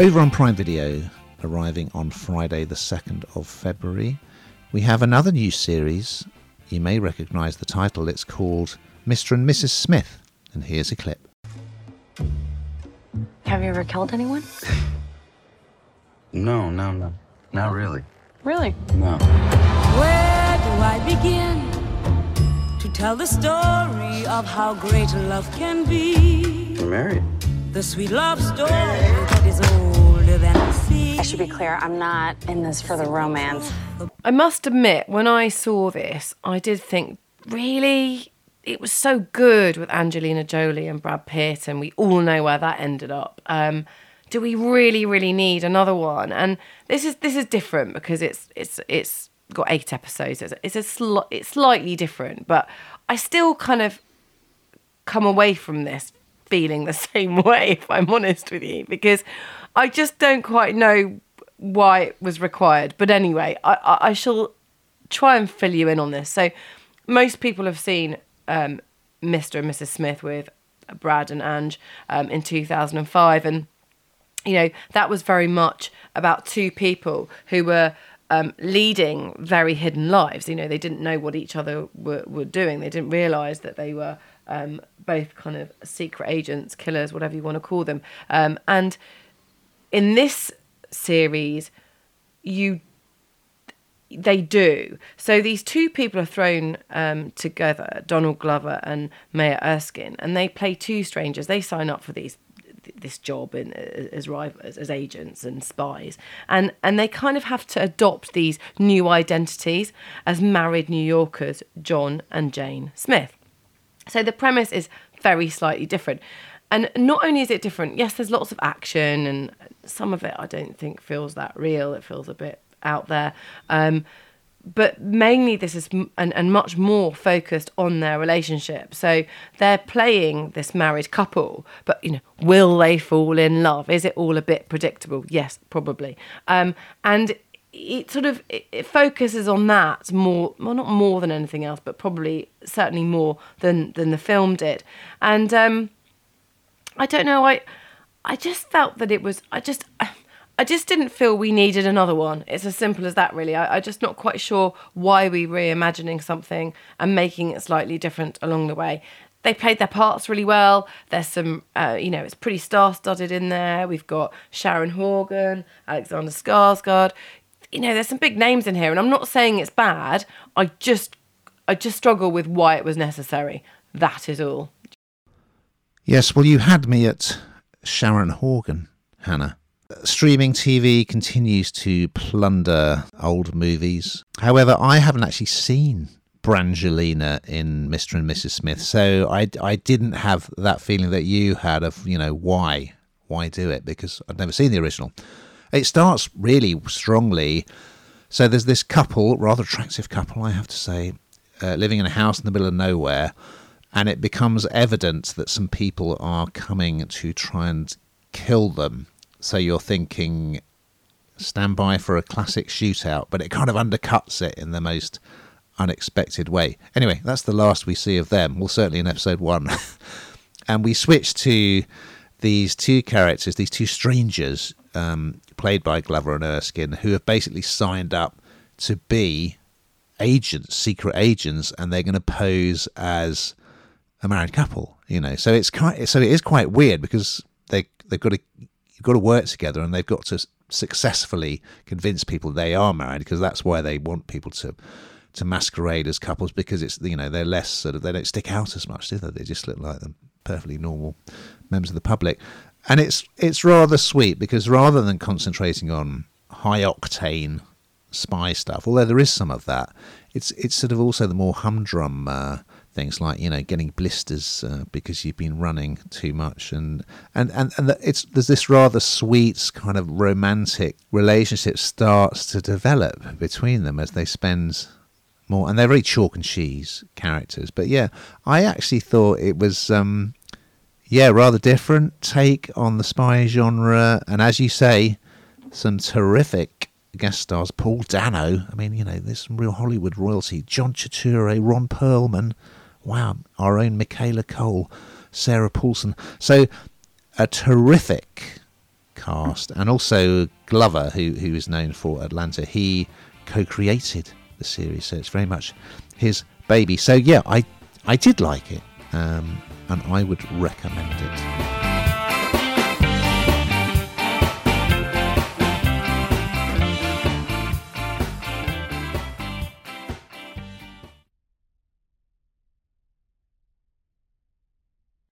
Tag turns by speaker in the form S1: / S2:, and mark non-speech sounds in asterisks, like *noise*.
S1: Over on Prime Video, arriving on Friday, the 2nd of February, we have another new series. You may recognise the title. It's called Mr. and Mrs. Smith. And here's a clip.
S2: Have you ever killed anyone? *laughs*
S3: No, no, no. Not really.
S2: Really?
S3: No.
S4: Where do I begin to tell the story of how great love can be?
S3: You're married.
S4: The sweet love story that is older than the sea.
S2: I should be clear, I'm not in this for the romance.
S5: I must admit, when I saw this, I did think, really? It was so good with Angelina Jolie and Brad Pitt, and we all know where that ended up. Um, do we really, really need another one? And this is this is different because it's it's it's got eight episodes. It's, it's a sli- it's slightly different, but I still kind of come away from this feeling the *laughs* same way, if I'm honest with you, because I just don't quite know why it was required. But anyway, I, I, I shall try and fill you in on this. So, most people have seen um, Mr. and Mrs. Smith with Brad and Ange um, in 2005. And, you know, that was very much about two people who were um, leading very hidden lives. You know, they didn't know what each other were, were doing, they didn't realize that they were um, both kind of secret agents, killers, whatever you want to call them. Um, and in this series, you they do. So these two people are thrown um, together, Donald Glover and Maya Erskine, and they play two strangers. They sign up for these this job in, as rivals, as agents and spies, and and they kind of have to adopt these new identities as married New Yorkers, John and Jane Smith. So the premise is very slightly different. And not only is it different, yes, there's lots of action, and some of it I don't think feels that real. It feels a bit out there. Um, but mainly this is m- and, and much more focused on their relationship so they're playing this married couple but you know will they fall in love is it all a bit predictable yes probably um, and it sort of it, focuses on that more well not more than anything else but probably certainly more than than the film did and um, i don't know i i just felt that it was i just I just didn't feel we needed another one. It's as simple as that, really. I, I'm just not quite sure why we reimagining something and making it slightly different along the way. They played their parts really well. There's some, uh, you know, it's pretty star-studded in there. We've got Sharon Horgan, Alexander Skarsgård. You know, there's some big names in here, and I'm not saying it's bad. I just, I just struggle with why it was necessary. That is all.
S1: Yes, well, you had me at Sharon Horgan, Hannah. Streaming TV continues to plunder old movies. However, I haven't actually seen Brangelina in Mr. and Mrs. Smith, so I, I didn't have that feeling that you had of, you know, why? Why do it? Because I'd never seen the original. It starts really strongly. So there's this couple, rather attractive couple, I have to say, uh, living in a house in the middle of nowhere, and it becomes evident that some people are coming to try and kill them. So you're thinking, stand by for a classic shootout, but it kind of undercuts it in the most unexpected way. Anyway, that's the last we see of them. Well, certainly in episode one. *laughs* and we switch to these two characters, these two strangers, um, played by Glover and Erskine, who have basically signed up to be agents, secret agents, and they're going to pose as a married couple. You know, so it's quite so it is quite weird because they they've got to got to work together and they've got to successfully convince people they are married because that's why they want people to to masquerade as couples because it's you know they're less sort of they don't stick out as much do they they just look like them perfectly normal members of the public and it's it's rather sweet because rather than concentrating on high octane spy stuff although there is some of that it's it's sort of also the more humdrum uh, things like you know getting blisters uh, because you've been running too much and and and, and it's there's this rather sweet kind of romantic relationship starts to develop between them as they spend more and they're very chalk and cheese characters. But yeah i actually thought it was um yeah rather different take on the spy genre and as you say some terrific guest stars paul dano i mean you know there's some real hollywood royalty john Turturro, ron perlman wow our own michaela coel sarah paulson so a terrific cast, and also Glover, who who is known for Atlanta. He co-created the series, so it's very much his baby. So yeah, I I did like it, um, and I would recommend it.